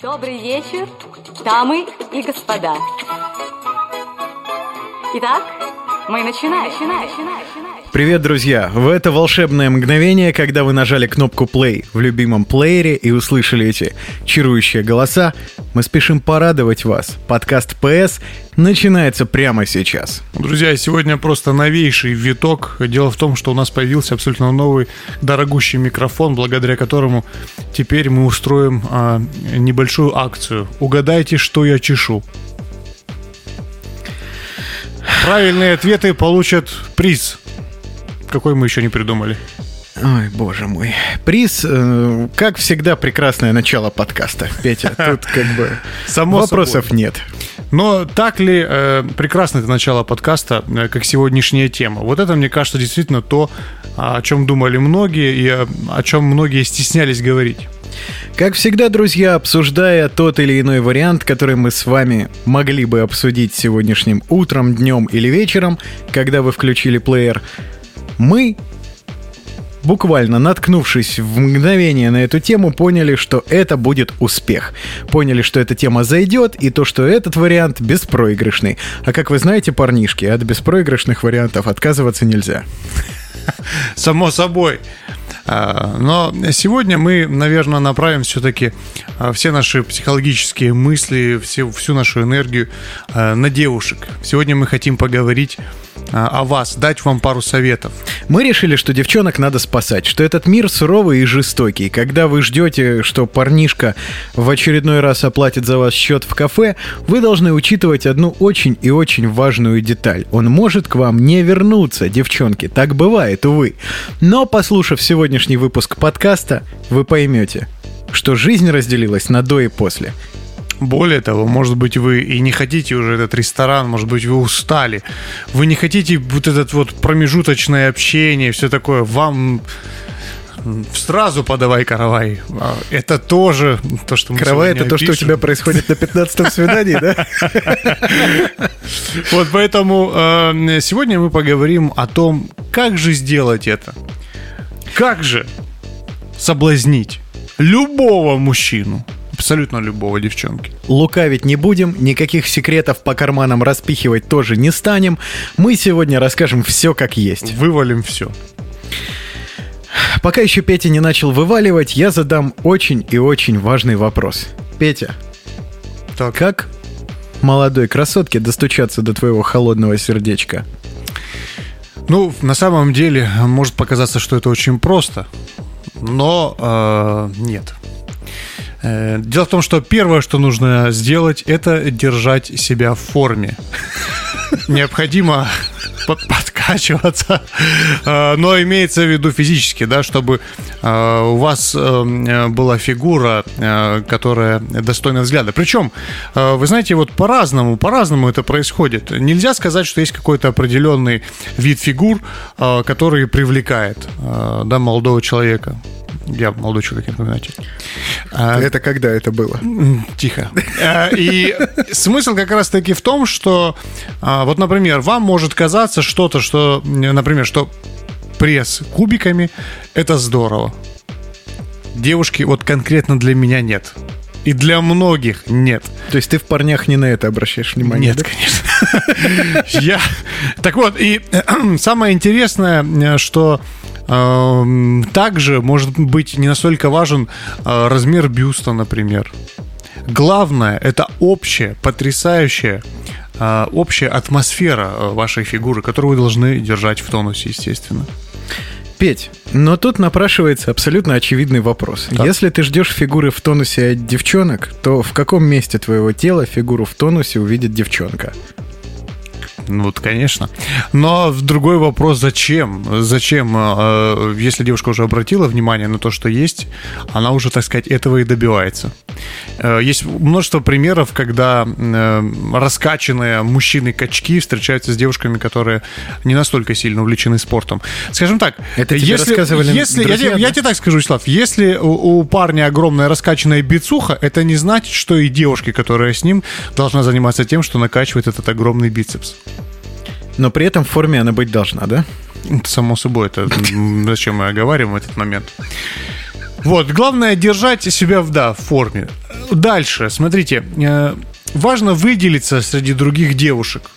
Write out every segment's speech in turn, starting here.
Добрый вечер, дамы и господа. Итак, мы начинаем. начинаем, начинаем. Привет, друзья! В это волшебное мгновение, когда вы нажали кнопку play в любимом плеере и услышали эти чарующие голоса, мы спешим порадовать вас. Подкаст PS начинается прямо сейчас. Друзья, сегодня просто новейший виток. Дело в том, что у нас появился абсолютно новый дорогущий микрофон, благодаря которому теперь мы устроим а, небольшую акцию. Угадайте, что я чешу. Правильные ответы получат приз. Какой мы еще не придумали. Ой, боже мой. Приз, э, как всегда, прекрасное начало подкаста. Петя, тут как бы Само вопросов собой. нет. Но так ли э, прекрасно это начало подкаста, э, как сегодняшняя тема? Вот это, мне кажется, действительно то, о чем думали многие и о, о чем многие стеснялись говорить. Как всегда, друзья, обсуждая тот или иной вариант, который мы с вами могли бы обсудить сегодняшним утром, днем или вечером, когда вы включили плеер, мы, буквально наткнувшись в мгновение на эту тему, поняли, что это будет успех. Поняли, что эта тема зайдет, и то, что этот вариант беспроигрышный. А как вы знаете, парнишки, от беспроигрышных вариантов отказываться нельзя. Само собой. А, Но сегодня мы, наверное, направим все-таки а, все наши психологические мысли, всю нашу энергию а, на девушек. Сегодня мы хотим поговорить о вас, дать вам пару советов. Мы решили, что девчонок надо спасать, что этот мир суровый и жестокий. Когда вы ждете, что парнишка в очередной раз оплатит за вас счет в кафе, вы должны учитывать одну очень и очень важную деталь. Он может к вам не вернуться, девчонки. Так бывает, увы. Но, послушав сегодняшний выпуск подкаста, вы поймете, что жизнь разделилась на до и после. Более того, может быть, вы и не хотите уже этот ресторан, может быть, вы устали. Вы не хотите вот этот вот промежуточное общение, все такое. Вам сразу подавай каравай. А Это тоже то, что мы Каравай — это то, что у тебя происходит на 15-м свидании, да? Вот поэтому э, сегодня мы поговорим о том, как же сделать это. Как же соблазнить любого мужчину, абсолютно любого девчонки. Лукавить не будем, никаких секретов по карманам распихивать тоже не станем. Мы сегодня расскажем все как есть. Вывалим все. Пока еще Петя не начал вываливать, я задам очень и очень важный вопрос. Петя, Так. как молодой красотке достучаться до твоего холодного сердечка? Ну, на самом деле, может показаться, что это очень просто, но э, нет. Э, Дело в том, что первое, что нужно сделать, это держать себя в форме. Необходимо под- подкачиваться, э, но имеется в виду физически, да, чтобы э, у вас была фигура, которая достойна взгляда. Причем, вы знаете, вот по-разному, по-разному это происходит. Нельзя сказать, что есть какой-то определенный вид фигур, который привлекает да, молодого человека. Я молодой человек, напоминайте. А, Это когда это было? Тихо. Э, И смысл как раз-таки в том, что, а, вот, например, вам может казаться что-то, что, например, что пресс кубиками – это здорово. Девушки, вот конкретно для меня нет. И для многих нет. То есть ты в парнях не на это обращаешь внимание? Нет, да? конечно. Я... Так вот, и самое интересное, э, что также может быть не настолько важен э, размер бюста, например. Главное, это общая, потрясающая э, общая атмосфера э, вашей фигуры, которую вы должны держать в тонусе, естественно. Петь, но тут напрашивается абсолютно очевидный вопрос. Так. Если ты ждешь фигуры в тонусе от девчонок, то в каком месте твоего тела фигуру в тонусе увидит девчонка? Ну, вот, конечно. Но другой вопрос, зачем? Зачем, э, если девушка уже обратила внимание на то, что есть, она уже, так сказать, этого и добивается. Э, Есть множество примеров, когда э, раскачанные мужчины-качки встречаются с девушками, которые не настолько сильно увлечены спортом. Скажем так, Это если, я, друзья, я да? тебе так скажу, Вячеслав, если у, у парня огромная раскачанная бицуха, это не значит, что и девушки, которая с ним, должна заниматься тем, что накачивает этот огромный бицепс. Но при этом в форме она быть должна, да? Само собой, это зачем мы оговариваем этот момент. Вот, главное держать себя в, да, в форме. Дальше, смотрите, э, важно выделиться среди других девушек.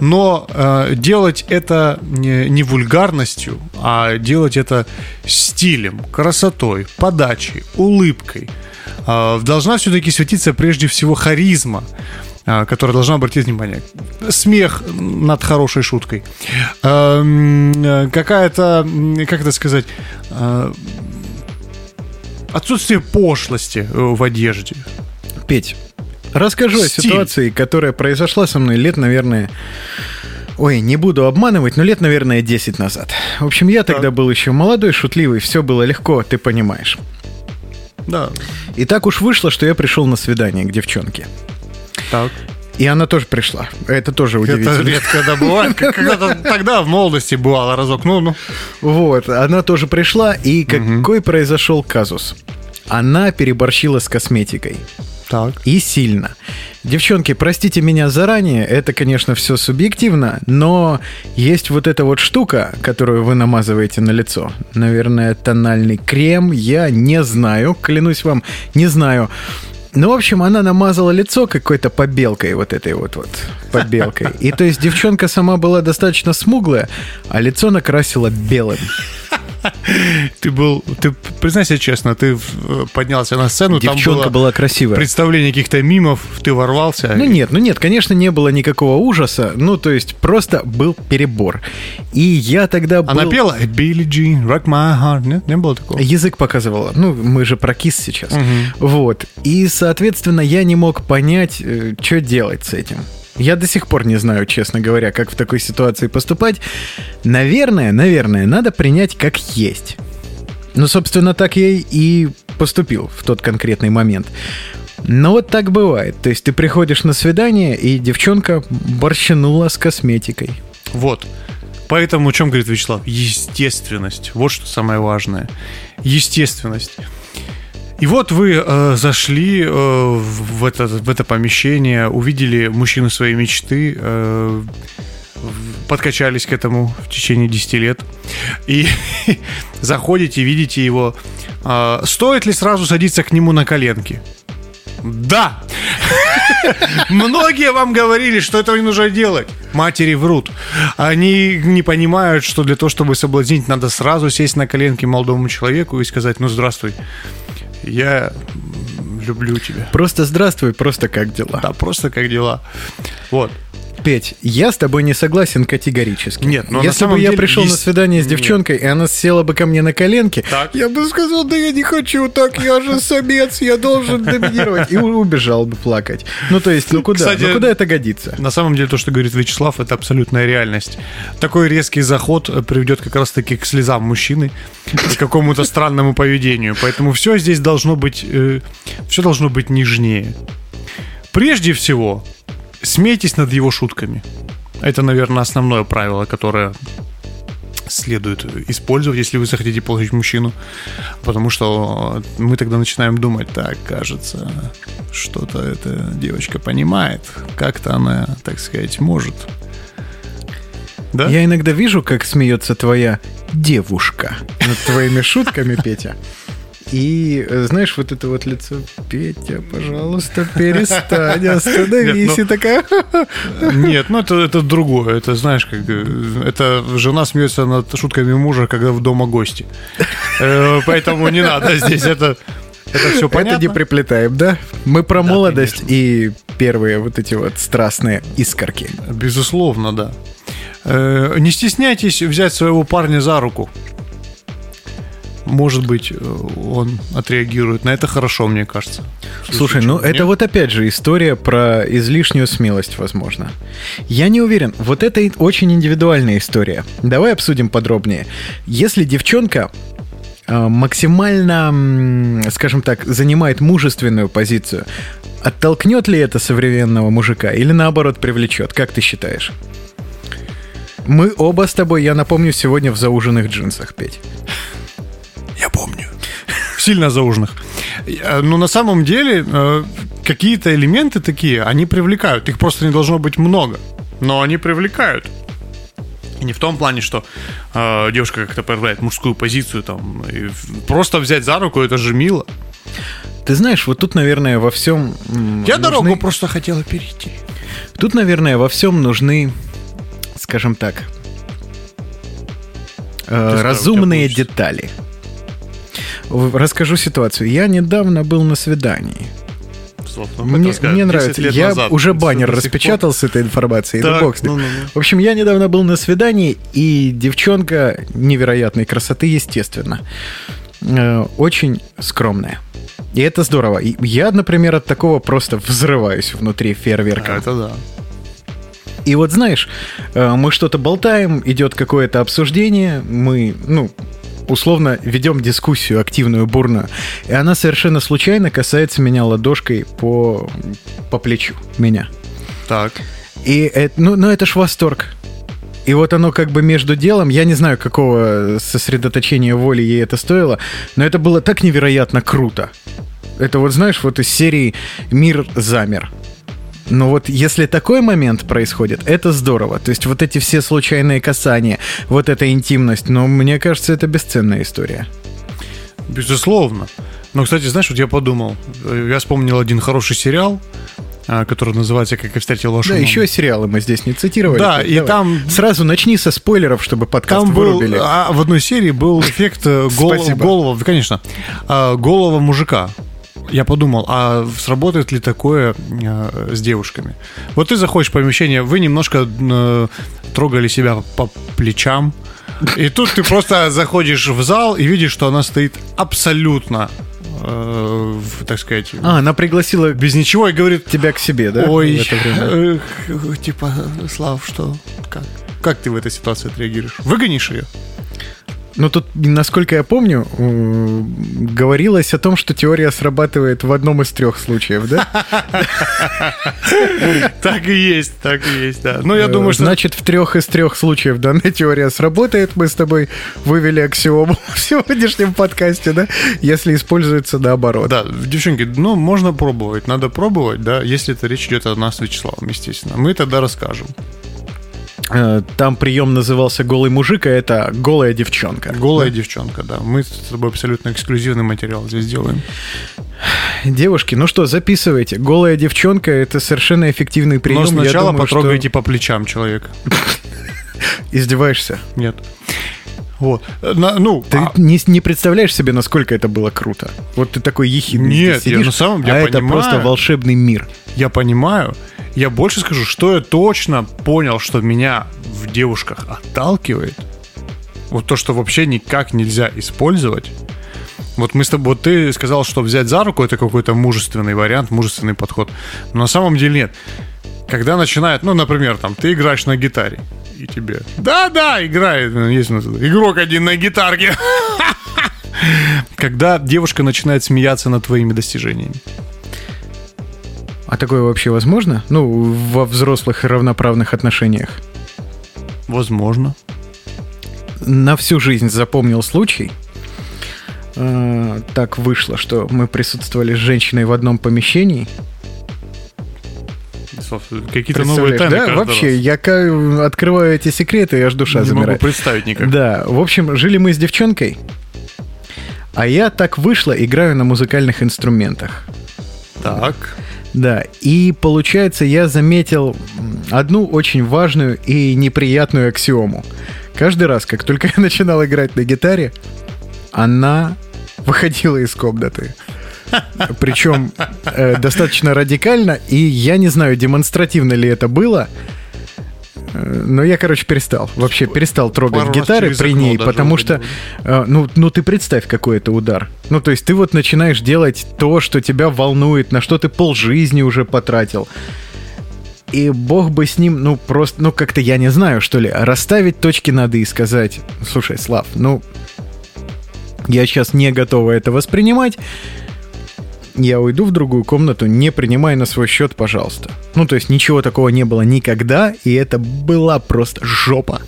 Но э, делать это не, не вульгарностью, а делать это стилем, красотой, подачей, улыбкой. Э, должна все-таки светиться прежде всего харизма которая должна обратить внимание. Смех над хорошей шуткой. Эм, э, Какая-то, как это сказать, э, отсутствие пошлости э, в одежде. Петь, расскажу о Стиль. ситуации, которая произошла со мной лет, наверное... Ой, не буду обманывать, но лет, наверное, 10 назад. В общем, я тогда был еще молодой, шутливый, все было легко, ты понимаешь. Да. И так уж вышло, что я пришел на свидание к девчонке. Так. И она тоже пришла. Это тоже Это удивительно. редко когда бывает. Как- Когда-то тогда в молодости бывало разок. Ну, ну. Вот, она тоже пришла, и какой произошел казус? Она переборщила с косметикой. Так. И сильно. Девчонки, простите меня заранее, это, конечно, все субъективно, но есть вот эта вот штука, которую вы намазываете на лицо. Наверное, тональный крем, я не знаю, клянусь вам, не знаю. Ну, в общем, она намазала лицо какой-то побелкой, вот этой вот вот побелкой. И то есть девчонка сама была достаточно смуглая, а лицо накрасила белым. Ты был, ты признайся честно, ты э, поднялся на сцену, там Девчонка было была красивая. представление каких-то мимов, ты ворвался. Ну нет, ну нет, конечно, не было никакого ужаса. Ну, то есть просто был перебор. И я тогда был... Она пела Билли Джин, Rock My Heart. Нет, не было такого? Язык показывала. Ну, мы же про кис сейчас. Вот. И, соответственно, я не мог понять, что делать с этим. Я до сих пор не знаю, честно говоря, как в такой ситуации поступать. Наверное, наверное, надо принять как есть. Ну, собственно, так я и поступил в тот конкретный момент. Но вот так бывает. То есть ты приходишь на свидание, и девчонка борщанула с косметикой. Вот. Поэтому, о чем говорит Вячеслав? Естественность. Вот что самое важное. Естественность. И вот вы э, зашли э, в, это, в это помещение, увидели мужчину своей мечты, э, подкачались к этому в течение 10 лет. И заходите, видите его. Э, стоит ли сразу садиться к нему на коленки? Да! Многие вам говорили, что этого не нужно делать. Матери врут. Они не понимают, что для того, чтобы соблазнить, надо сразу сесть на коленки молодому человеку и сказать, ну, здравствуй, я люблю тебя. Просто здравствуй, просто как дела? Да, просто как дела. Вот. Петь, я с тобой не согласен категорически. Нет, но на Если бы я деле пришел на есть- свидание с Нет. девчонкой, и она села бы ко мне на коленки, Так. я бы сказал, да я не хочу так, я же самец, я должен доминировать. И убежал бы плакать. Ну, то есть, ну куда? Кстати, ну куда это годится? На самом деле, то, что говорит Вячеслав, это абсолютная реальность. Такой резкий заход э, приведет как раз-таки к слезам мужчины, к какому-то странному поведению. Поэтому все здесь должно быть, все должно быть нежнее. Прежде всего, смейтесь над его шутками. Это, наверное, основное правило, которое следует использовать, если вы захотите получить мужчину. Потому что мы тогда начинаем думать, так, кажется, что-то эта девочка понимает, как-то она, так сказать, может. Да? Я иногда вижу, как смеется твоя девушка над твоими шутками, Петя. И, э, знаешь, вот это вот лицо, Петя, пожалуйста, перестань, остановись. Нет, ну- И такая, Нет, ну это, это другое. Это, знаешь, как это жена смеется над шутками мужа, когда в дома гости. Э, Поэтому не надо здесь это. Это все понятно. это не приплетаем, да? Мы про Да, молодость конечно. и первые вот эти вот страстные искорки. Безусловно, да. Э, Не стесняйтесь взять своего парня за руку. Может быть, э, он отреагирует на это хорошо, мне кажется. Слушай, ну Нет? это вот опять же история про излишнюю смелость, возможно. Я не уверен, вот это очень индивидуальная история. Давай обсудим подробнее. Если девчонка э, максимально, скажем так, занимает мужественную позицию, оттолкнет ли это современного мужика или наоборот привлечет? Как ты считаешь? Мы оба с тобой, я напомню, сегодня в зауженных джинсах, Петь. Я помню. Сильно зауженных. Э, Но на самом деле э, какие-то элементы такие, они привлекают. Их просто не должно быть много. Но они привлекают. И не в том плане, что э, девушка как-то проявляет мужскую позицию, там, и просто взять за руку, это же мило. Ты знаешь, вот тут, наверное, во всем... Я нужны... дорогу просто хотела перейти. Тут, наверное, во всем нужны, скажем так, э, разумные детали. Расскажу ситуацию. Я недавно был на свидании. Мне, мне нравится. Я назад. уже баннер распечатал с этой информацией. Так. Ну, ну, ну. В общем, я недавно был на свидании, и девчонка невероятной красоты, естественно. Э, очень скромная. И это здорово. Я, например, от такого просто взрываюсь внутри фейерверка. А, это да. И вот знаешь, э, мы что-то болтаем, идет какое-то обсуждение, мы, ну, условно ведем дискуссию активную, бурную, и она совершенно случайно касается меня ладошкой по, по плечу меня. Так. И это, ну, ну это ж восторг. И вот оно как бы между делом, я не знаю, какого сосредоточения воли ей это стоило, но это было так невероятно круто. Это вот, знаешь, вот из серии «Мир замер». Но вот если такой момент происходит, это здорово. То есть вот эти все случайные касания, вот эта интимность, но мне кажется, это бесценная история. Безусловно. Но, кстати, знаешь, вот я подумал, я вспомнил один хороший сериал, а, который называется «Как я встретил вашу Да, маму». еще сериалы мы здесь не цитировали. Да, и Давай. там... Сразу начни со спойлеров, чтобы подкаст там вырубили. Был, а, в одной серии был эффект э, гол, голова, конечно, а, голова мужика я подумал, а сработает ли такое э, с девушками? Вот ты заходишь в помещение, вы немножко э, трогали себя по плечам, и тут ты просто заходишь в зал и видишь, что она стоит абсолютно э, так сказать. А, она пригласила без ничего и говорит тебя к себе, да? Ой, э, типа, Слав, что? Как? Как ты в этой ситуации отреагируешь? Выгонишь ее? Ну, тут, насколько я помню, говорилось о том, что теория срабатывает в одном из трех случаев, да? Так и есть, так и есть, да. Ну, я э, думаю, что... Значит, в трех из трех случаев данная теория сработает. Мы с тобой вывели аксиому в сегодняшнем подкасте, да? Если используется наоборот. Да, девчонки, ну, можно пробовать, надо пробовать, да, если это речь идет о нас с Вячеславом, естественно. Мы тогда расскажем. Э, там прием назывался «Голый мужик», а это «Голая девчонка». «Голая да? девчонка», да. Мы с тобой абсолютно эксклюзивный материал здесь делаем. Девушки, ну что, записывайте. «Голая девчонка» — это совершенно эффективный прием. Но сначала думаю, потрогайте что... по плечам человека. Издеваешься? Нет. Вот. На, ну, ты а... не, не представляешь себе, насколько это было круто. Вот ты такой ехидный. Нет, сидишь, я на самом деле а понимаю. это просто волшебный мир. Я понимаю. Я больше скажу, что я точно понял, что меня в девушках отталкивает. Вот то, что вообще никак нельзя использовать. Вот мы с тобой, вот ты сказал, что взять за руку это какой-то мужественный вариант, мужественный подход. Но на самом деле нет. Когда начинает, ну, например, там, ты играешь на гитаре, и тебе, да-да, играет, есть игрок один на гитарке. Когда девушка начинает смеяться над твоими достижениями. А такое вообще возможно? Ну, во взрослых равноправных отношениях? Возможно. На всю жизнь запомнил случай. Э, так вышло, что мы присутствовали с женщиной в одном помещении. Какие-то новые тайны Да, вообще, раз. я открываю эти секреты, и аж душа Не замирает. могу представить никак. Да, в общем, жили мы с девчонкой, а я так вышло, играю на музыкальных инструментах. Так. Да, и получается, я заметил одну очень важную и неприятную аксиому. Каждый раз, как только я начинал играть на гитаре, она выходила из комнаты. Причем э, достаточно радикально, и я не знаю, демонстративно ли это было, но я, короче, перестал. Вообще перестал трогать Пару гитары при ней, потому что, э, ну, ну ты представь, какой это удар. Ну, то есть ты вот начинаешь делать то, что тебя волнует, на что ты полжизни уже потратил. И бог бы с ним, ну, просто, ну, как-то, я не знаю, что ли, расставить точки надо и сказать, слушай, Слав, ну, я сейчас не готова это воспринимать, я уйду в другую комнату, не принимай на свой счет, пожалуйста. Ну, то есть ничего такого не было никогда, и это была просто жопа.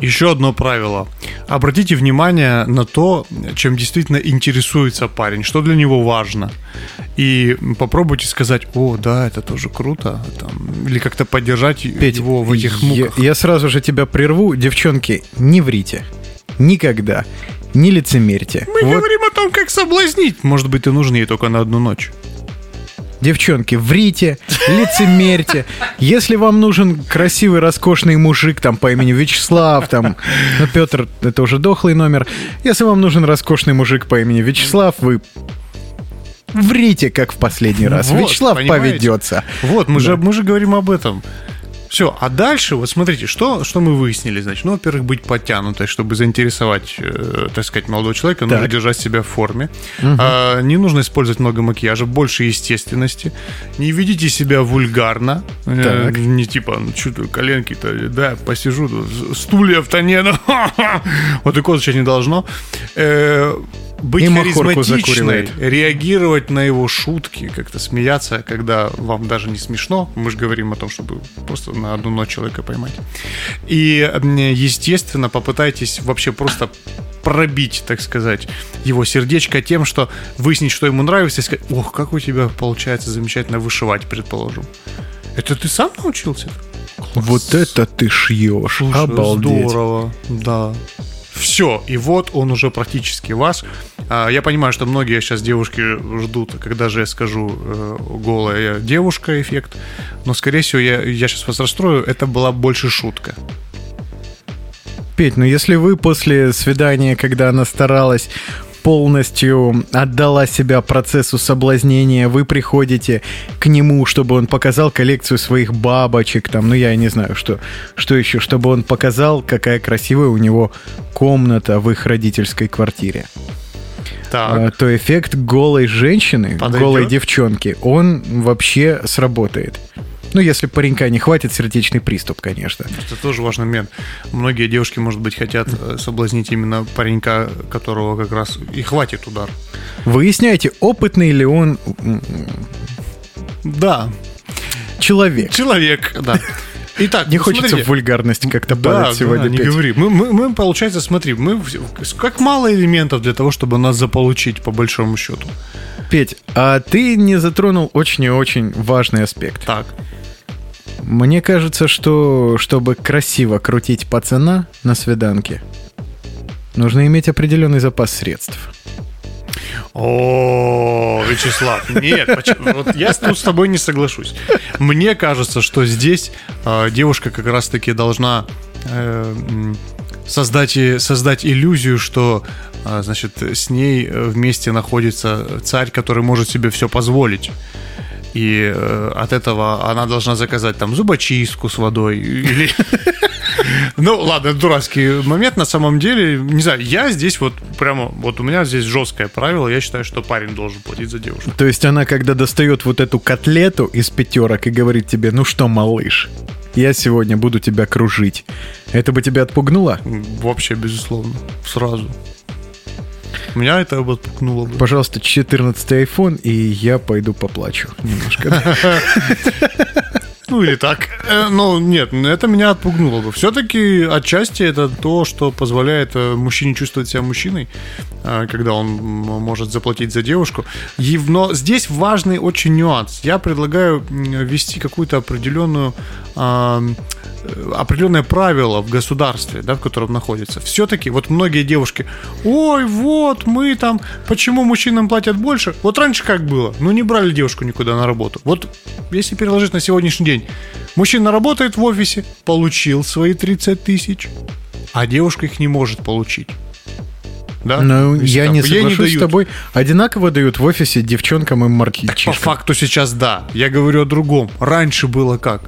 Еще одно правило. Обратите внимание на то, чем действительно интересуется парень, что для него важно. И попробуйте сказать, о, да, это тоже круто. Там, или как-то поддержать Петь, его в этих я, муках. я сразу же тебя прерву. Девчонки, не врите. Никогда. Не лицемерьте. Мы Вот, говорим о том, как соблазнить. Может быть, ты нужен ей только на одну ночь. девчонки, врите, лицемерьте. Если вам нужен красивый, роскошный мужик там по имени Вячеслав, там, ну, Петр, это уже дохлый номер. Если вам нужен роскошный мужик по имени Вячеслав, вы врите, как в последний раз. Вот, Вячеслав понимаете? поведется. Вот, мы, Да. же, мы же говорим об этом. Все, а дальше, вот смотрите, что, что мы выяснили, значит, ну, во-первых, быть подтянутой, чтобы заинтересовать, э, так сказать, молодого человека, нужно Так. держать себя в форме. А, не нужно использовать много макияжа, больше естественности. Не ведите себя вульгарно. Э, не типа, ну, что коленки-то, да, посижу, тут, стульев-то нет. Вот такого звучать не должно. Э, быть И харизматичной, реагировать на его шутки, как-то смеяться, когда вам даже не смешно. Мы же говорим о том, чтобы просто на одну ночь человека поймать. И, естественно, попытайтесь вообще просто пробить, так сказать, его сердечко тем, что выяснить, что ему нравится, и сказать, ох, как у тебя получается замечательно вышивать, предположим. Это ты сам научился? Вот это ты шьешь. Слушай, Обалдеть. Здорово, да. Все, и вот он уже практически ваш. А, Я понимаю, что многие сейчас девушки ждут, когда же я скажу э, голая девушка эффект, но, скорее всего, я, я сейчас вас расстрою, это была больше шутка. Петь, ну если вы после свидания, когда она старалась полностью отдала себя процессу соблазнения, вы приходите к нему, чтобы он показал коллекцию своих бабочек, там, ну я не знаю, что, что еще, чтобы он показал, какая красивая у него комната в их родительской квартире. Так, А, то эффект голой женщины, Подойдет? голой девчонки, он вообще сработает. Ну, если паренька не хватит сердечный приступ, конечно. это тоже важный момент. Многие девушки, может быть, хотят э, соблазнить именно паренька, которого как раз и хватит удар. Выясняйте, опытный ли он Да, человек. человек, да. Итак, Не ну, хочется смотрите. вульгарности как-то Да, падать сегодня. да, не Петь. говори. Мы, мы, мы, получается, смотри, мы как мало элементов для того, чтобы нас заполучить, по большому счету. Петь, а ты не затронул очень и очень важный аспект. Так. Мне кажется, что чтобы красиво крутить пацана на свиданке, нужно иметь определенный запас средств. О, Вячеслав, нет, вот я с тобой не соглашусь. Мне кажется, что здесь э, девушка как раз-таки должна э, создать, создать иллюзию, что э, значит, с ней э, вместе находится царь, который может себе все позволить. И э, от этого она должна заказать там зубочистку с водой или... Ну, ладно, дурацкий момент. На самом деле, не знаю, я здесь вот прямо, вот у меня здесь жесткое правило. Я считаю, что парень должен платить за девушку. То есть она, когда достает вот эту котлету из пятерок и говорит тебе, ну что, малыш, я сегодня буду тебя кружить. Это бы тебя отпугнуло? Вообще, безусловно, сразу. Меня это бы отпугнуло бы. Пожалуйста, 14 iPhone, и я пойду поплачу немножко. Ну или так. Э, Ну нет, это меня отпугнуло бы. Все-таки отчасти это то, что позволяет э, мужчине чувствовать себя мужчиной, э, когда он может заплатить за девушку. Но здесь важный очень нюанс. Я предлагаю ввести какую-то определенную определенное правило в государстве, да, в котором находится. Все-таки вот многие девушки, ой, вот мы там, почему мужчинам платят больше? Вот раньше как было? Ну не брали девушку никуда на работу. Вот если переложить на сегодняшний день, мужчина работает в офисе, получил свои 30 тысяч, а девушка их не может получить. Да? Ну, Если я там, не соглашусь с дают. тобой. Одинаково дают в офисе девчонкам и По мальчишкам. факту сейчас да. Я говорю о другом. Раньше было как?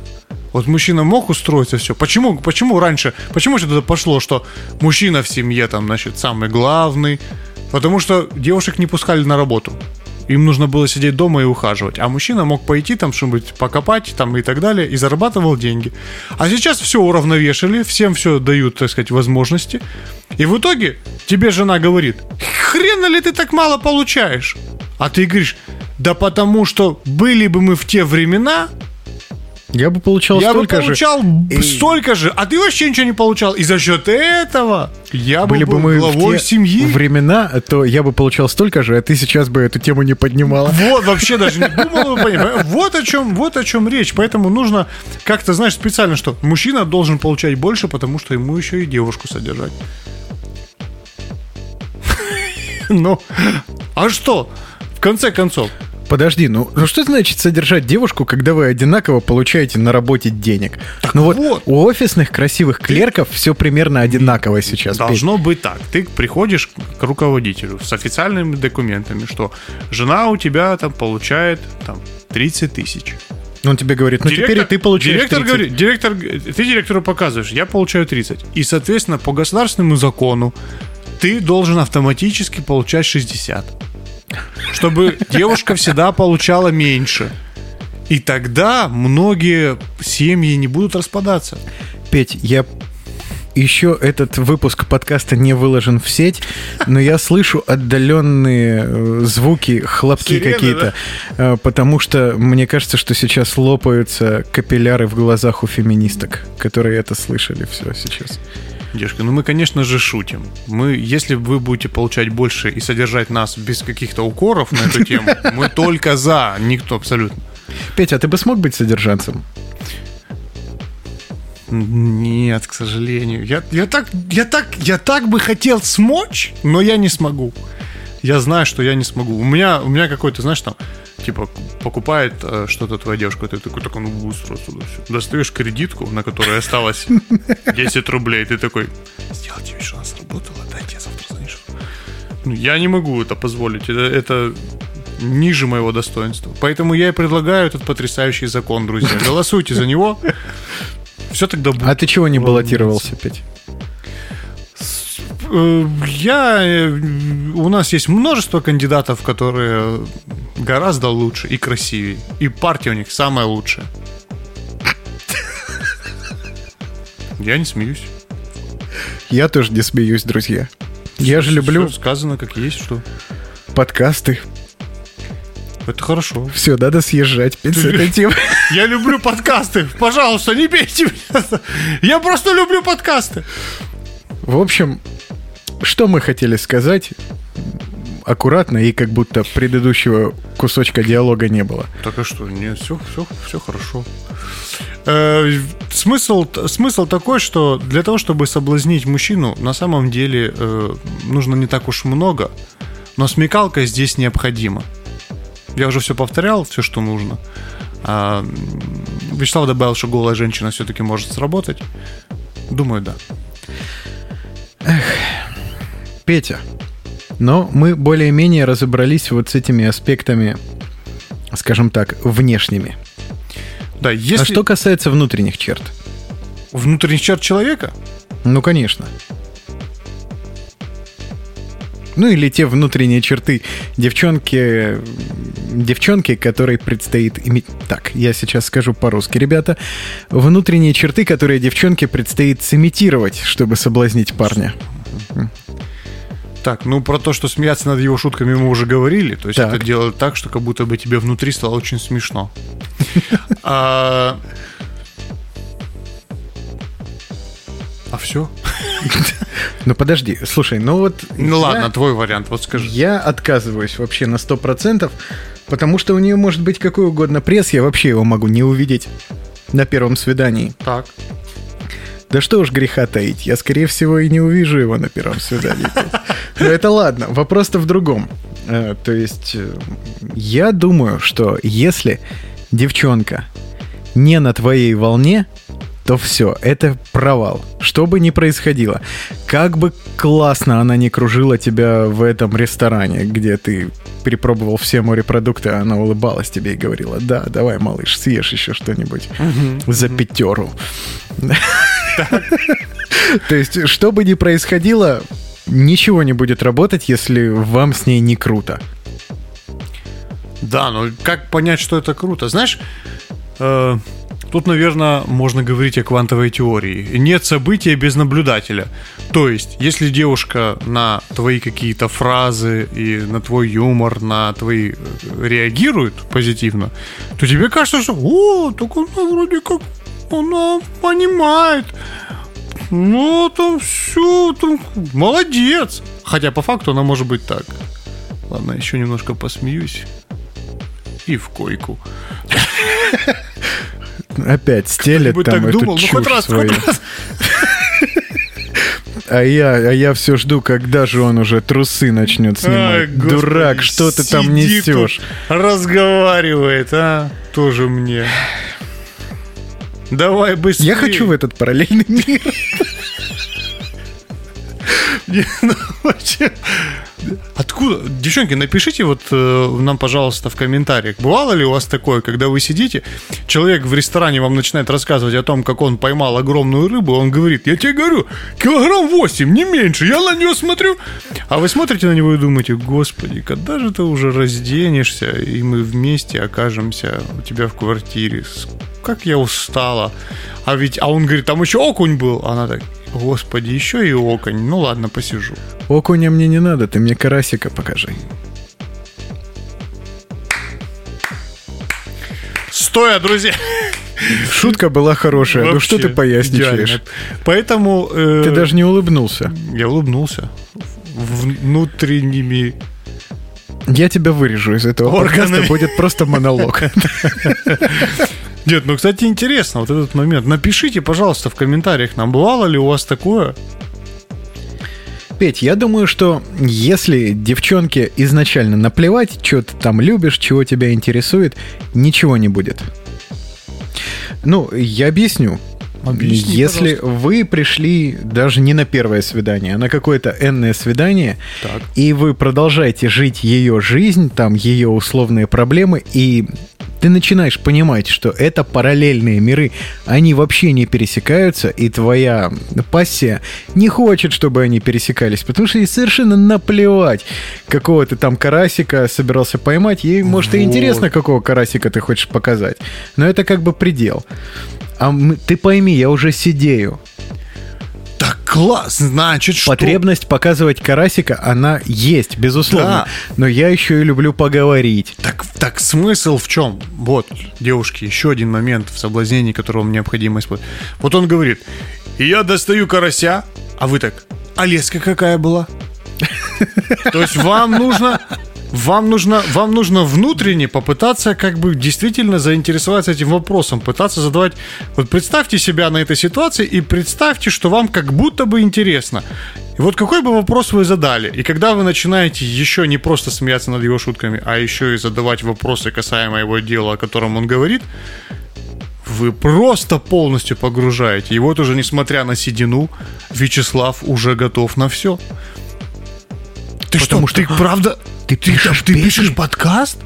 Вот мужчина мог устроиться все. Почему, почему раньше, почему это пошло, что мужчина в семье там, значит, самый главный? Потому что девушек не пускали на работу. Им нужно было сидеть дома и ухаживать. А мужчина мог пойти там что-нибудь покопать там и так далее, и зарабатывал деньги. А сейчас все уравновешали, всем все дают, так сказать, возможности. И в итоге тебе жена говорит, хрена ли ты так мало получаешь? А ты говоришь, да потому что были бы мы в те времена, Я бы получал Я бы столько же. получал И- столько же, а ты вообще ничего не получал. И за счет этого я Были бы бы был мы в главой те семьи. времена, то я бы получал столько же, а ты сейчас бы эту тему не поднимала. Вот, вообще даже не думал бы. Вот о чем, вот о чем речь. Поэтому нужно как-то, знаешь, специально, что мужчина должен получать больше, потому что ему еще и девушку содержать. Ну, а что? В конце концов, Подожди, ну, ну что значит содержать девушку, когда вы одинаково получаете на работе денег? ну вот, вот. у офисных красивых клерков все примерно одинаково сейчас. Петь. Должно быть так. Ты приходишь к руководителю с официальными документами, что жена у тебя там получает там 30 тысяч. Он тебе говорит, ну теперь и ты получаешь Директор 30. говорит, директор, ты директору показываешь, я получаю 30. И, соответственно, по государственному закону ты должен автоматически получать 60. Чтобы девушка всегда получала меньше. И тогда многие семьи не будут распадаться. Петь, я еще этот выпуск подкаста не выложен в сеть, но я слышу отдаленные э, звуки, хлопки какие-то, э, потому что мне кажется, что сейчас лопаются капилляры в глазах у феминисток, которые это слышали все сейчас. Девушка, ну мы, конечно же, шутим. Мы, если вы будете получать больше и содержать нас без каких-то укоров на эту тему, мы только за, никто абсолютно. Петя, а ты бы смог быть содержанцем? Нет, к сожалению. Я, я, так, я, так, я так бы хотел смочь, но я не смогу. Я знаю, что я не смогу. У меня, у меня какой-то, знаешь, там, типа, покупает э, что-то твоя девушка, ты такой, так, ну быстро сюда всё». Достаешь кредитку, на которой осталось 10 рублей, ты такой, сделайте вид, что она сработала, дайте я завтра занесу. Ну, я не могу это позволить. Это, это ниже моего достоинства. Поэтому я и предлагаю этот потрясающий закон, друзья. Голосуйте за него. Все тогда будет. А ты чего не баллотировался, Петь? Э, Я... У нас есть множество кандидатов, которые гораздо лучше и красивее. И партия у них самая лучшая. Я не смеюсь. Я тоже не смеюсь, друзья. Я же люблю Всё сказано как есть, что подкасты. это хорошо. Все, надо съезжать, с этой темы. Я люблю подкасты. Пожалуйста, не бейте меня. Я просто люблю подкасты. В общем, что мы хотели сказать аккуратно и как будто предыдущего кусочка диалога не было. Так а что? Нет, все, все, все хорошо. Э, смысл, смысл такой, что для того, чтобы соблазнить мужчину, на самом деле э, нужно не так уж много, но смекалка здесь необходима. Я уже все повторял, все, что нужно. А, Вячеслав добавил, что голая женщина все-таки может сработать. Думаю, да. Петя, но мы более-менее разобрались вот с этими аспектами, скажем так, внешними. Да, если А что касается внутренних черт? внутренних черт человека, Ну, конечно. Ну или те внутренние черты девчонки, девчонки, которой предстоит иметь... Так, я сейчас скажу по-русски, ребята. Внутренние черты, которые девчонке предстоит сымитировать, чтобы соблазнить парня. Так, ну про то, что смеяться над его шутками мы уже говорили. То есть Так. это делает так, что как будто бы тебе внутри стало очень смешно. А а все? Ну подожди, слушай, ну вот... Ну ладно, твой вариант, вот скажи. Я отказываюсь вообще на 100%, потому что у нее может быть какой угодно пресс, я вообще его могу не увидеть на первом свидании. Так. Да что уж греха таить, я, скорее всего, и не увижу его на первом свидании. Но это ладно, вопрос-то в другом. Э, То есть, э, я думаю, что если девчонка не на твоей волне, то все, это провал. Что бы ни происходило. Как бы классно она не кружила тебя в этом ресторане, где ты перепробовал все морепродукты, а она улыбалась тебе и говорила, да, давай, малыш, съешь еще что-нибудь за пятеру. То есть, что бы ни происходило, ничего не будет работать, если вам с ней не круто. Да, ну как понять, что это круто? Знаешь, э, Тут, наверное, можно говорить о квантовой теории. Нет события без наблюдателя. То есть, если девушка на твои какие-то фразы и на твой юмор, на твои э, реагирует позитивно, то тебе кажется, что о, так она вроде как она понимает. Ну, там все, там молодец. Хотя по факту она может быть так. Ладно, еще немножко посмеюсь. И в койку. Опять стелет там так эту думал? Ну, чушь хоть раз, свою. хоть раз. А я, а я все жду, когда же он уже трусы начнет Ай, снимать. господи, Дурак, что ты там несешь? разговаривает, а? Тоже мне. Давай быстрее. Я хочу в этот параллельный мир. Ну. Откуда? Девчонки, напишите вот э, нам, пожалуйста, в комментариях. Бывало ли у вас такое, когда вы сидите, человек в ресторане вам начинает рассказывать о том, как он поймал огромную рыбу, он говорит, я тебе говорю, килограмм 8, не меньше, я на нее смотрю. А вы смотрите на него и думаете, господи, когда же ты уже разденешься, и мы вместе окажемся у тебя в квартире. Как я устала. А ведь, а он говорит, там еще окунь был. А Она так, господи, еще и окунь. Ну ладно, посижу. Окуня мне не надо, ты мне карасика покажи. Стоя, друзья. Шутка была хорошая, ну что ты Вообще поясничаешь? идеально. Поэтому... э, Ты даже не улыбнулся. Я улыбнулся. Внутренними... Я тебя вырежу из этого Органами. подкаста, будет просто монолог. Нет, ну, кстати, интересно вот этот момент. Напишите, пожалуйста, в комментариях, нам бывало ли у вас такое? Петь, я думаю, что если девчонке изначально наплевать, что ты там любишь, чего тебя интересует, ничего не будет. Ну, я объясню. Объясни, Если вы пришли даже не на первое свидание, а на какое-то энное свидание, Так. и вы продолжаете жить ее жизнь, там ее условные проблемы, и ты начинаешь понимать, что это параллельные миры, они вообще не пересекаются, и твоя пассия не хочет, чтобы они пересекались, потому что ей совершенно наплевать, какого ты там карасика собирался поймать, ей, может, и Вот. интересно, какого карасика ты хочешь показать, но это как бы предел. А мы- ты пойми, я уже сидею. Так класс, значит, что... Потребность показывать карасика, она есть, безусловно. Да. Но я еще и люблю поговорить. Так, так смысл в чем? Вот, девушки, еще один момент в соблазнении, которого вам необходимо использовать. Вот он говорит, я достаю карася, а вы так, а леска какая была? То есть вам нужно... Вам нужно, вам нужно внутренне попытаться как бы действительно заинтересоваться этим вопросом, пытаться задавать... Вот представьте себя на этой ситуации и представьте, что вам как будто бы интересно. И вот какой бы вопрос вы задали, и когда вы начинаете еще не просто смеяться над его шутками, а еще и задавать вопросы касаемо его дела, о котором он говорит, вы просто полностью погружаете. И вот уже несмотря на седину, Вячеслав уже готов на все. Ты Потому что, что- ты правда... Ты пишешь ты песни? пишешь подкаст?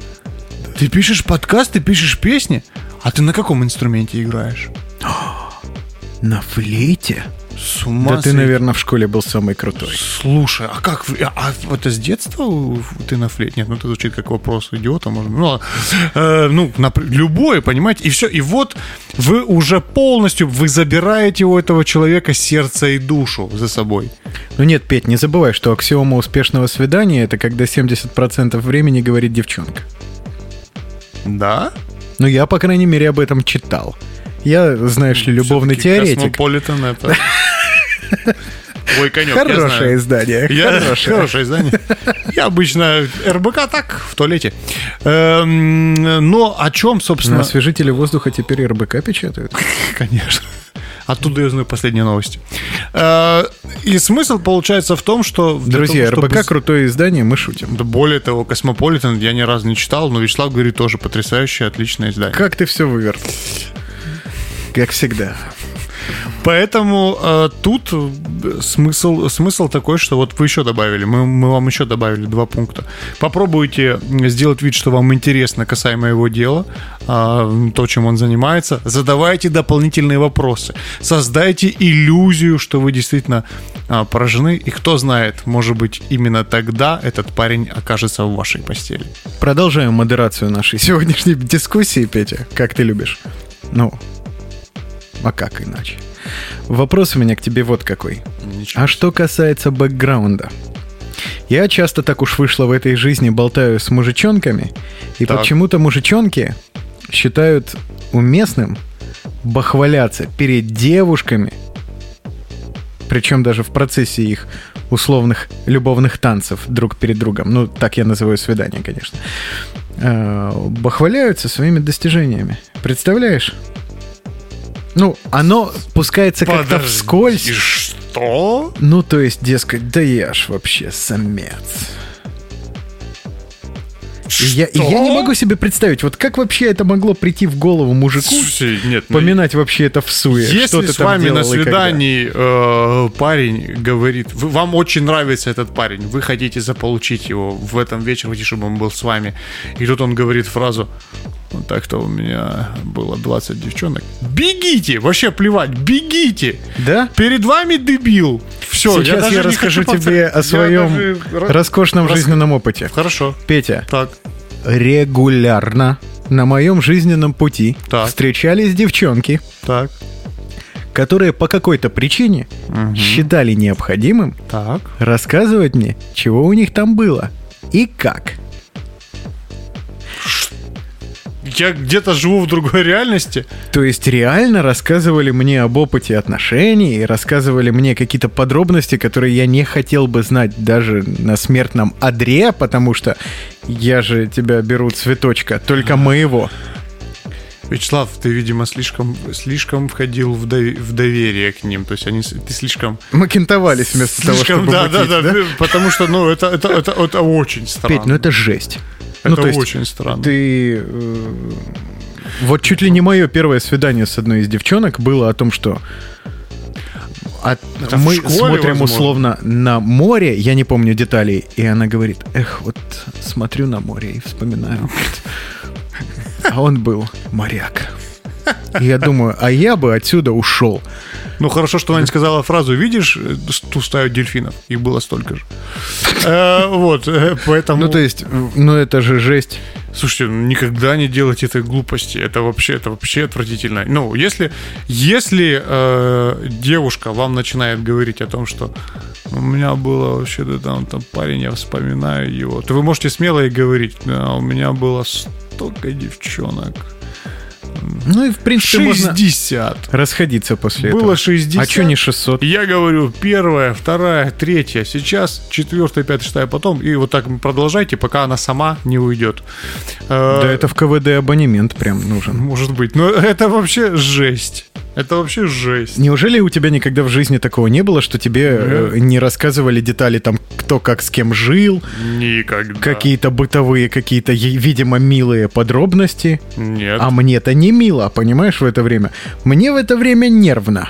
Ты пишешь подкаст, ты пишешь песни? А ты на каком инструменте играешь? На флейте? С ума Да ты, сойти. наверное, в школе был самый крутой. Слушай, а как вы- а, это с детства ты на флейте? Нет, ну это звучит как вопрос идиота, может. Ну. Э, ну напр- любое, понимаете, и все. И вот вы уже полностью вы забираете у этого человека сердце и душу за собой. Ну нет, Петь, не забывай, что аксиома успешного свидания это когда 70% времени говорит девчонка. Да? Ну я, по крайней мере, об этом читал. Я, знаешь ли, любовный теоретик. Космополитен это. Ой, конек, я Хорошее знаю. издание. Я, Хорошее. хорошее издание. Я обычно РБК так, в туалете. Эм, Но о чем, собственно... освежителе воздуха теперь РБК печатают. Конечно. Оттуда я знаю последние новости. Э, И смысл получается в том, что... Друзья, того, чтобы РБК крутое издание, мы шутим. Да более того, Космополитен я ни разу не читал, но Вячеслав говорит тоже потрясающее, отличное издание. Как ты все выверт? Как всегда. Поэтому э, тут э, смысл, смысл такой, что вот вы еще добавили, мы, мы вам еще добавили два пункта. Попробуйте сделать вид, что вам интересно касаемо его дела, э, то, чем он занимается. Задавайте дополнительные вопросы. Создайте иллюзию, что вы действительно э, поражены. И кто знает, может быть, именно тогда этот парень окажется в вашей постели. Продолжаем модерацию нашей сегодняшней дискуссии, Петя. Как ты любишь? Ну, А как иначе? Вопрос у меня к тебе вот какой. Ничего. А что касается бэкграунда? Я часто так уж вышло в этой жизни болтаю с мужичонками, и Так. почему-то мужичонки считают уместным бахваляться перед девушками, причем даже в процессе их условных любовных танцев друг перед другом. Ну, так я называю свидание, конечно. Э, Бахваляются своими достижениями. Представляешь? Ну, оно пускается как-то вскользь. что? Ну, то есть, дескать, да я ж вообще самец. И я, и я не могу себе представить, вот как вообще это могло прийти в голову мужику, Слушай, нет, ну, поминать вообще это в суе. что Если ты с вами на и свидании э, парень говорит, «Вы- вам очень нравится этот парень, вы хотите заполучить его в этом вечер, хотите, чтобы он был с вами, и тут он говорит фразу, «Ну, так-то у меня было 20 девчонок. Бегите! Вообще плевать, бегите! Да? Перед вами дебил! Все, Сейчас я, расскажу тебе о своем роскошном рас- жизненном опыте. Хорошо. Петя, Так. регулярно на моем жизненном пути Так. встречались девчонки, Так. которые по какой-то причине считали необходимым Так. рассказывать мне, чего у них там было и как. Я где-то живу в другой реальности. То есть реально рассказывали мне об опыте отношений, и рассказывали мне какие-то подробности, которые я не хотел бы знать даже на смертном одре, потому что я же тебя беру цветочка, только моего. Вячеслав, ты, видимо, слишком, слишком входил в, дов- в доверие к ним. То есть они, ты слишком... Мы кентовались вместо того, слишком чтобы да, да, мутить, да, ты- потому что, ну, это, это, это, это очень странно. Петь, ну это жесть. Это ну, то есть очень странно. Ты... э, Вот чуть ли не мое первое свидание с одной из девчонок было о том, что от- Это мы школе, смотрим возможно? условно на море, я не помню деталей, и она говорит, эх, вот смотрю на море и вспоминаю. А он был моряк. И я думаю, а я бы отсюда ушел. Ну, хорошо, что она не сказала фразу, видишь ту стаю дельфинов? Их было столько же. Э, Вот, э, поэтому... Ну, то есть, ну это же жесть. Слушайте, ну, никогда не делайте этой глупости. Это вообще, это вообще отвратительно. Ну, если, если э, девушка вам начинает говорить о том, что у меня было вообще-то там, там парень, я вспоминаю его, то вы можете смело и говорить, да, у меня было столько девчонок. Ну и в принципе можно 60. расходиться после Было этого. 60. А что не 600? Я говорю, первая, вторая, третья, сейчас четвертая, пятая, шестая, потом. И вот так продолжайте, пока она сама не уйдет. Э, Да это в КВД абонемент прям нужен. Может быть. Но это вообще жесть. Это вообще жесть. Неужели у тебя никогда в жизни такого не было, что тебе э, не рассказывали детали там, кто как с кем жил, Никогда. какие-то бытовые, какие-то, е- видимо, милые подробности? Нет. А мне-то не мило, понимаешь, в это время. Мне в это время нервно.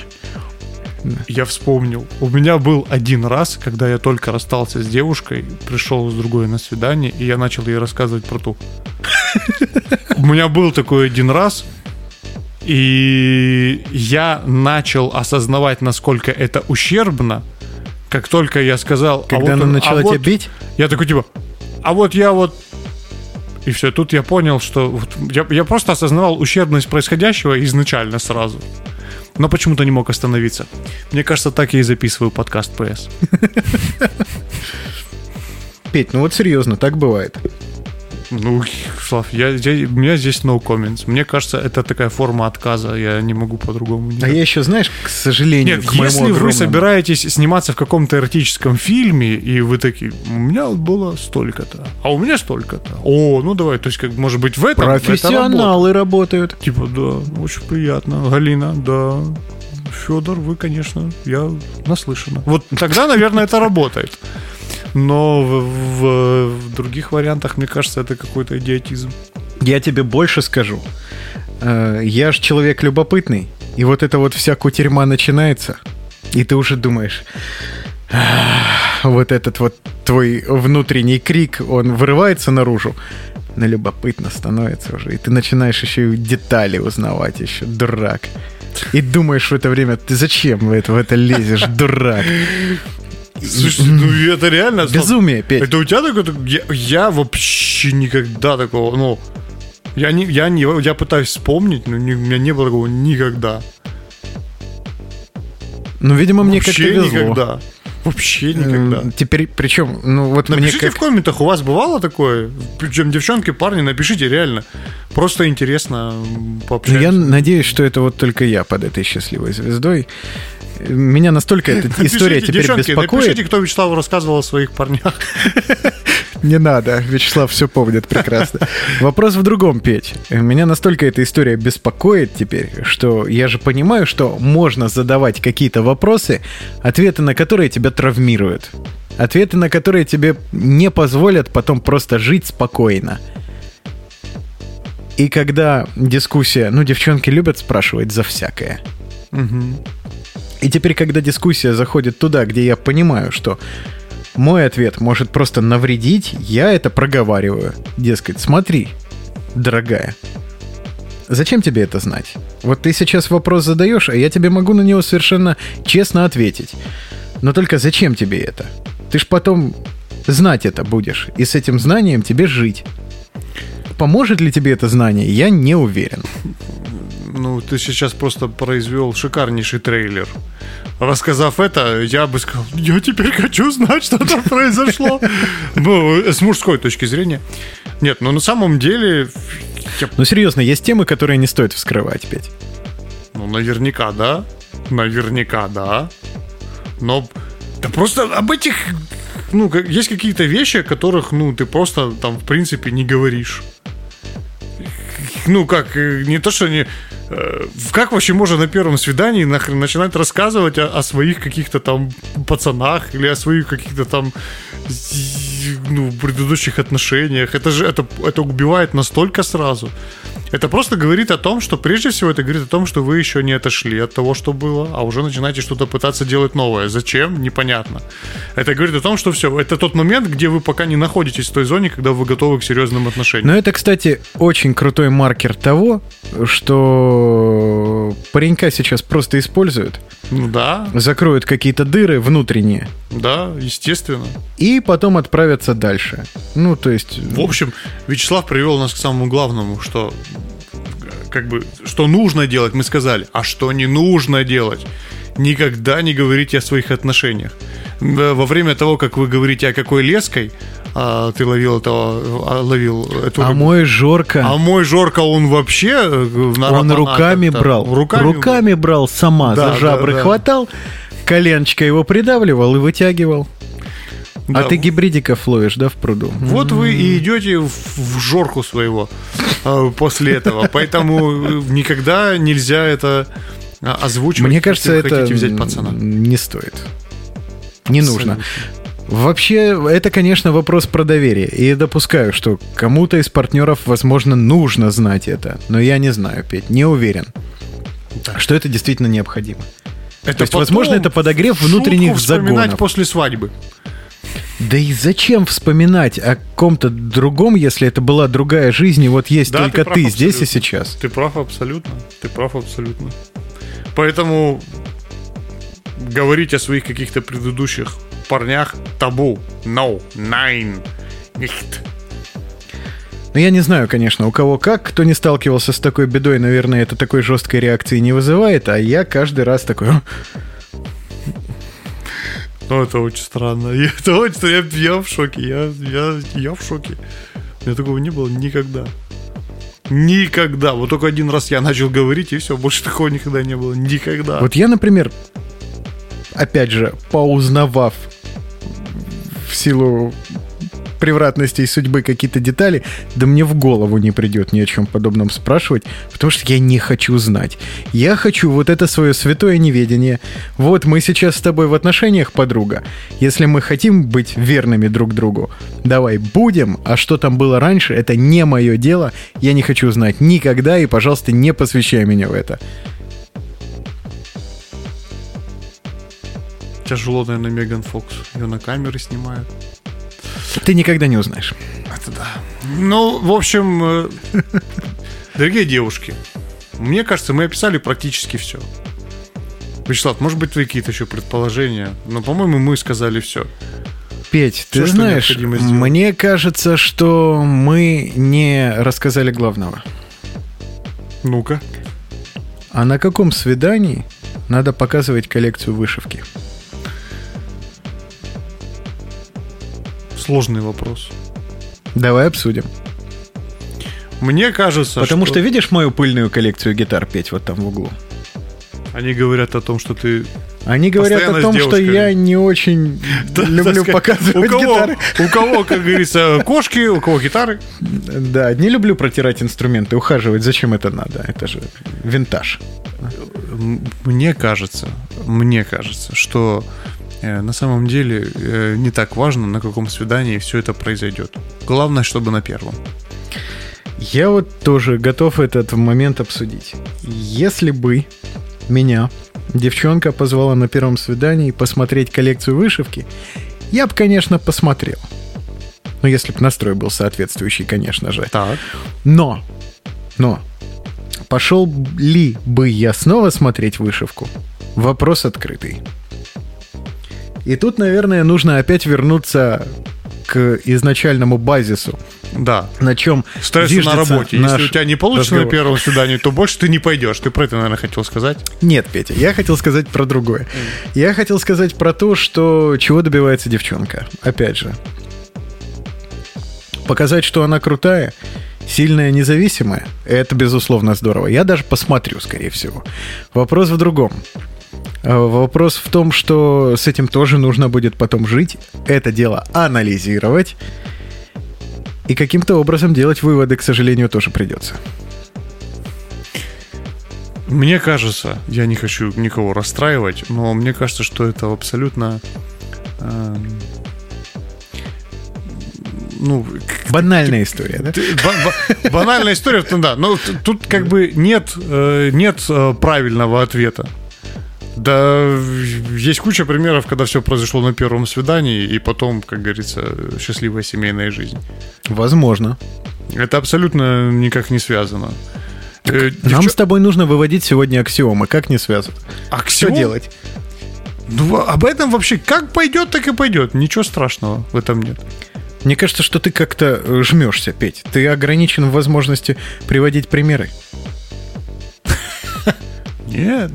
Я вспомнил. У меня был один раз, когда я только расстался с девушкой, пришел с другой на свидание, и я начал ей рассказывать про ту. У меня был такой один раз, и я начал осознавать, насколько это ущербно, как только я сказал... а Когда вот она он- а начала вот- тебя бить, Я такой типа, а вот я вот... И все, тут я понял, что... вот я, я просто осознавал ущербность происходящего изначально сразу. Но почему-то не мог остановиться. Мне кажется, так я и записываю подкаст ПС. Петь, ну вот серьезно, так бывает. Ну, Слав, я, я- у меня здесь no comments. Мне кажется, это такая форма отказа. Я не могу по-другому. А я еще, знаешь, к сожалению, Нет, к если вы огромному- собираетесь сниматься в каком-то эротическом фильме, и вы такие, у меня было столько-то, а у меня столько-то. О, ну давай, то есть, как может быть, в этом это. Профессионалы работают. Типа, да, очень приятно. Галина, да. Федор, вы, конечно, я наслышана. Вот тогда, наверное, это работает. Но в, в- в других вариантах, мне кажется, это какой-то идиотизм. Я тебе больше скажу. Э, Я ж человек любопытный. И вот эта вот вся кутерьма начинается. И ты уже думаешь... «Ах, Вот этот вот твой внутренний крик, он вырывается наружу. Но любопытно становится уже. И ты начинаешь еще и детали узнавать еще. Дурак. И думаешь в это время, ты зачем в это, в это лезешь, дурак? Слушай, ну это реально... Безумие, Петь. Это у тебя такое? Я, я вообще никогда такого, ну... Я, не, я, не, я пытаюсь вспомнить, но не- у меня не было такого никогда. Ну, видимо, мне как-то везло. никогда. Вообще никогда. Теперь, причем, ну вот мне Напишите как... в комментах, у вас бывало такое? Причем девчонки, парни, напишите реально. Просто интересно м, Ну, пообщаться. я надеюсь, что это вот только я под этой счастливой звездой. Меня настолько эта история Напишите, теперь девчонки, беспокоит. напишите, кто Вячеславу рассказывал о своих парнях. Не надо, Вячеслав все помнит прекрасно. Вопрос в другом, Петь. Меня настолько эта история беспокоит теперь, что я же понимаю, что можно задавать какие-то вопросы, ответы на которые тебя травмируют. Ответы на которые тебе не позволят потом просто жить спокойно. И когда дискуссия, ну, девчонки любят спрашивать за всякое. И теперь, когда дискуссия заходит туда, где я понимаю, что мой ответ может просто навредить, я это проговариваю. Дескать, смотри, дорогая, зачем тебе это знать? Вот ты сейчас вопрос задаешь, а я тебе могу на него совершенно честно ответить. Но только зачем тебе это? Ты ж потом знать это будешь, и с этим знанием тебе жить. Поможет ли тебе это знание, я не уверен. Ну, ты сейчас просто произвел шикарнейший трейлер. Рассказав это, я бы сказал, я теперь хочу знать, что там произошло. Ну, с мужской точки зрения. Нет, ну на самом деле, Но серьезно, есть темы, которые не стоит вскрывать, Петь. ну, наверняка, да. Наверняка, да. Но да просто об этих, ну, есть какие-то вещи, о которых, ну, ты просто там, в принципе, не говоришь. Ну, как, э, не то, что не... э, Как вообще можно на первом свидании нахрен начинать рассказывать о, о своих каких-то там пацанах или о своих каких-то там ну, предыдущих отношениях? Это же это, это убивает настолько сразу. Это просто говорит о том, что прежде всего это говорит о том, что вы еще не отошли от того, что было, а уже начинаете что-то пытаться делать новое. Зачем? Непонятно. Это говорит о том, что все, это тот момент, где вы пока не находитесь в той зоне, когда вы готовы к серьезным отношениям. Но это, кстати, очень крутой маркер того, что паренька сейчас просто используют, Ну да, закроют какие-то дыры внутренние да, естественно. и потом отправятся дальше. Ну, то есть... В общем, Вячеслав привел нас к самому главному, что как бы, что нужно делать, мы сказали, а что не нужно делать. Никогда не говорите о своих отношениях. Э, Во время того, как вы говорите о какой леской, а, ты ловил этого, а, ловил эту А рыбу. мой Жорка, А мой Жорка, он вообще э, на он руками как-то- брал. Руками, Руками, брал сама, Да, за жабры да, да. хватал, коленочка его придавливал и вытягивал. Да. А ты гибридиков ловишь, да, в пруду? Вот вы и идете в, в жорку своего э, после этого. Поэтому э, никогда нельзя это а, озвучивать. Мне кажется, это хотите взять пацана. не стоит. Не нужно. Вообще, это, конечно, вопрос про доверие. И я допускаю, что кому-то из партнеров, возможно, нужно знать это. Но я не знаю, Петь, не уверен, Да. что это действительно необходимо. Это То есть, возможно, это подогрев внутренних вспоминать загонов. после свадьбы. Да и зачем вспоминать о ком-то другом, если это была другая жизнь, и вот есть Да, только ты ты, здесь и сейчас. Ты прав абсолютно. Ты прав абсолютно. Поэтому говорить о своих каких-то предыдущих парнях табу. No. Nine. Nicht. Ну, я не знаю, конечно, у кого как. Кто не сталкивался с такой бедой, наверное, это такой жесткой реакции не вызывает, а я каждый раз такой... «М, Ну, это очень странно. Это очень странно. Я, я в шоке. Я, я, я в шоке. У меня такого не было никогда. Никогда. Вот только один раз я начал говорить, и все, больше такого никогда не было. Никогда. Вот я, например, опять же, поузнавав в силу превратностей судьбы какие-то детали, да мне в голову не придет ни о чем подобном спрашивать, потому что я не хочу знать. Я хочу вот это свое святое неведение. Вот мы сейчас с тобой в отношениях, подруга. Если мы хотим быть верными друг другу, давай будем, а что там было раньше, это не мое дело, я не хочу знать никогда, и, пожалуйста, не посвящай меня в это. Тяжело, наверное, Меган Фокс. Ее на камеры снимают. Ты никогда не узнаешь. Это да. Ну, в общем, э, дорогие девушки, мне кажется, мы описали практически все. Вячеслав, может быть, твои какие-то еще предположения? Но, по-моему, мы сказали все. Петь, ты Всё, что знаешь, мне кажется, что мы не рассказали главного. Ну-ка. А на каком свидании надо показывать коллекцию вышивки? Сложный вопрос. Давай обсудим. Мне кажется, Потому что... видишь мою пыльную коллекцию гитар петь вот там в углу? Они говорят о том, что ты Они говорят о Постоянно том, что я не очень люблю показывать у кого, гитары. У кого, как говорится, кошки, у кого гитары. Да, не люблю протирать инструменты, ухаживать. Зачем это надо? Это же винтаж. Мне кажется, мне кажется, что на самом деле э, не так важно, на каком свидании все это произойдет. Главное, чтобы на первом. Я вот тоже готов этот момент обсудить. Если бы меня девчонка позвала на первом свидании посмотреть коллекцию вышивки, я бы, конечно, посмотрел. Ну, если бы настрой был соответствующий, конечно же. Так. Но, но, пошел ли бы я снова смотреть вышивку? Вопрос открытый. И тут, наверное, нужно опять вернуться к изначальному базису, Да. на чем Стресс на работе. наш Если у тебя не получится на разговор. первом свидании, то больше ты не пойдешь. Ты про это, наверное, хотел сказать. Нет, Петя, я хотел сказать про другое. Я хотел сказать про то, что чего добивается девчонка. Опять же. Показать, что она крутая, сильная, независимая, это, безусловно, здорово. Я даже посмотрю, скорее всего. Вопрос в другом. А, Вопрос в том, что с этим тоже нужно будет потом жить, это дело анализировать, и каким-то образом делать выводы, к сожалению, тоже придется. Мне кажется, я не хочу никого расстраивать, но мне кажется, что это абсолютно... эм, ну, Банальная история, да? Банальная история, да. Но тут как бы нет, э, нет э, правильного ответа. Да, есть куча примеров, когда все произошло на первом свидании, и потом, как говорится, счастливая семейная жизнь. Возможно. Это абсолютно никак не связано. Э, Нам девчо- с тобой нужно выводить сегодня аксиомы. Как не связано? Что Аксиом? делать? Ну, об этом вообще как пойдет, так и пойдет. Ничего страшного в этом нет. Мне кажется, что ты как-то э, жмешься, Петь. Ты ограничен в возможности приводить примеры. Нет.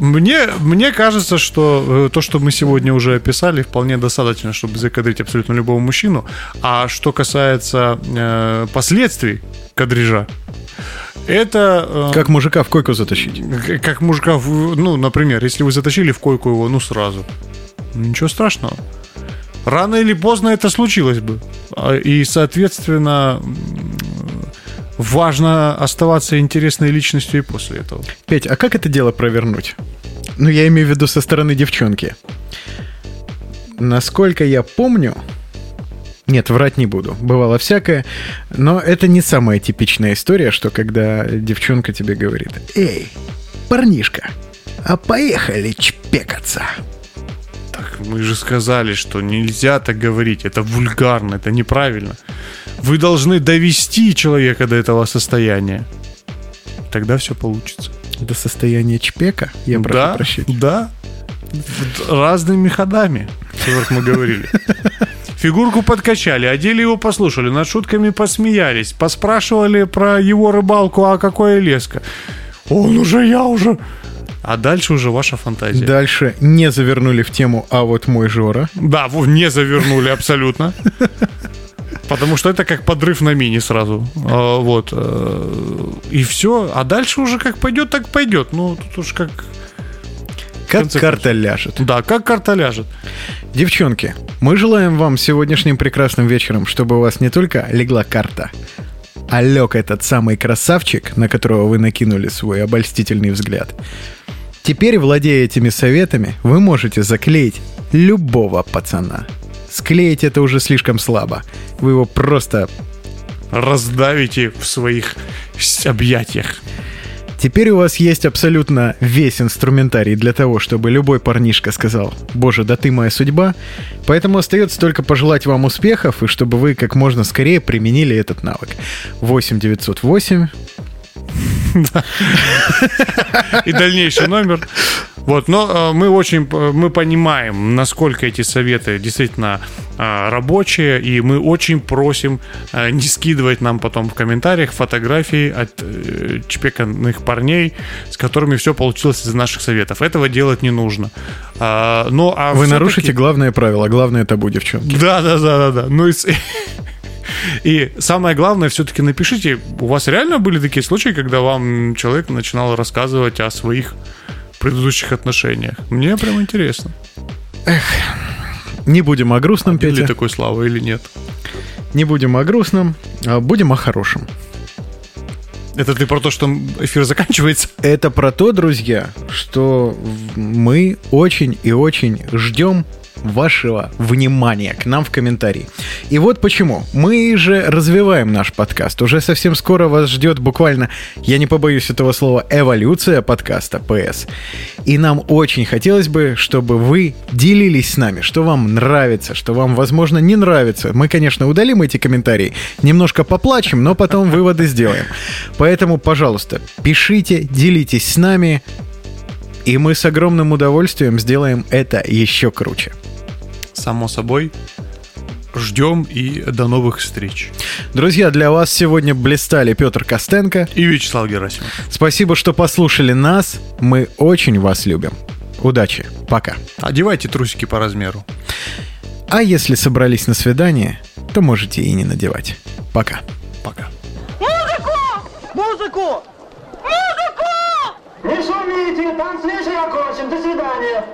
Мне, мне кажется, что э, то, что мы сегодня уже описали, вполне достаточно, чтобы закадрить абсолютно любого мужчину. А что касается э, последствий кадрижа, это... э, Как мужика в койку затащить? как мужика, в- ну, например, если вы затащили в койку его, ну, сразу. Ничего страшного. Рано или поздно это случилось бы. А, И, соответственно, важно оставаться интересной личностью и после этого. Петь, а как это дело провернуть? Ну, я имею в виду со стороны девчонки. Насколько я помню... Нет, врать не буду. Бывало всякое. Но это не самая типичная история, что когда девчонка тебе говорит «Эй, парнишка, а поехали чпекаться». Так, мы же сказали, что нельзя так говорить. Это вульгарно, это неправильно. Вы должны довести человека до этого состояния. Тогда все получится. До состояния чпека? Я прошу да, прощения. да. Разными ходами, как мы говорили. Фигурку подкачали, одели его, послушали, над шутками посмеялись, поспрашивали про его рыбалку, а какое леска. Он уже, я уже. А дальше уже ваша фантазия. Дальше не завернули в тему «А вот мой Жора». Да, не завернули абсолютно. Потому что это как подрыв на мини сразу. А, Вот. э, И все. А дальше уже как пойдет, так пойдет. Ну, тут уж как... Как карта ляжет. Да, как карта ляжет. Девчонки, мы желаем вам сегодняшним прекрасным вечером, чтобы у вас не только легла карта, а лег этот самый красавчик, на которого вы накинули свой обольстительный взгляд. Теперь, владея этими советами, вы можете заклеить любого пацана. Склеить это уже слишком слабо. Вы его просто... Раздавите в своих объятиях. Теперь у вас есть абсолютно весь инструментарий для того, чтобы любой парнишка сказал «Боже, да ты моя судьба». Поэтому остается только пожелать вам успехов и чтобы вы как можно скорее применили этот навык. 8 908 И дальнейший номер Вот, но э, мы очень п- мы понимаем, насколько эти советы действительно э, рабочие, и мы очень просим э, не скидывать нам потом в комментариях фотографии от э, чпеканных парней, с которыми все получилось из наших советов. Этого делать не нужно. А, ну, а Вы нарушите главное правило. Главное табу, девчонки. да, да, да, да, да. Ну и, самое главное, все-таки напишите, у вас реально были такие случаи, когда вам человек начинал рассказывать о своих предыдущих отношениях? Мне прям интересно. Не будем о грустном, ли Петя. такой слава или нет? Не будем о грустном, а будем о хорошем. Это ты про то, что эфир заканчивается? Это про то, друзья, что мы очень и очень ждем вашего внимания к нам в комментарии. И вот почему. Мы же развиваем наш подкаст. Уже совсем скоро вас ждет буквально, я не побоюсь этого слова, эволюция подкаста PS. И нам очень хотелось бы, чтобы вы делились с нами, что вам нравится, что вам, возможно, не нравится. Мы, конечно, удалим эти комментарии, немножко поплачем, но потом выводы сделаем. Поэтому, пожалуйста, пишите, делитесь с нами, и мы с огромным удовольствием сделаем это еще круче. Само собой. Ждем и до новых встреч. Друзья, для вас сегодня блистали Петр Костенко. И Вячеслав Герасимов. Спасибо, что послушали нас. Мы очень вас любим. Удачи. Пока. Одевайте трусики по размеру. А если собрались на свидание, то можете и не надевать. Пока. Пока. Музыку! Музыку! Не шумите, танцующий окончен. До свидания.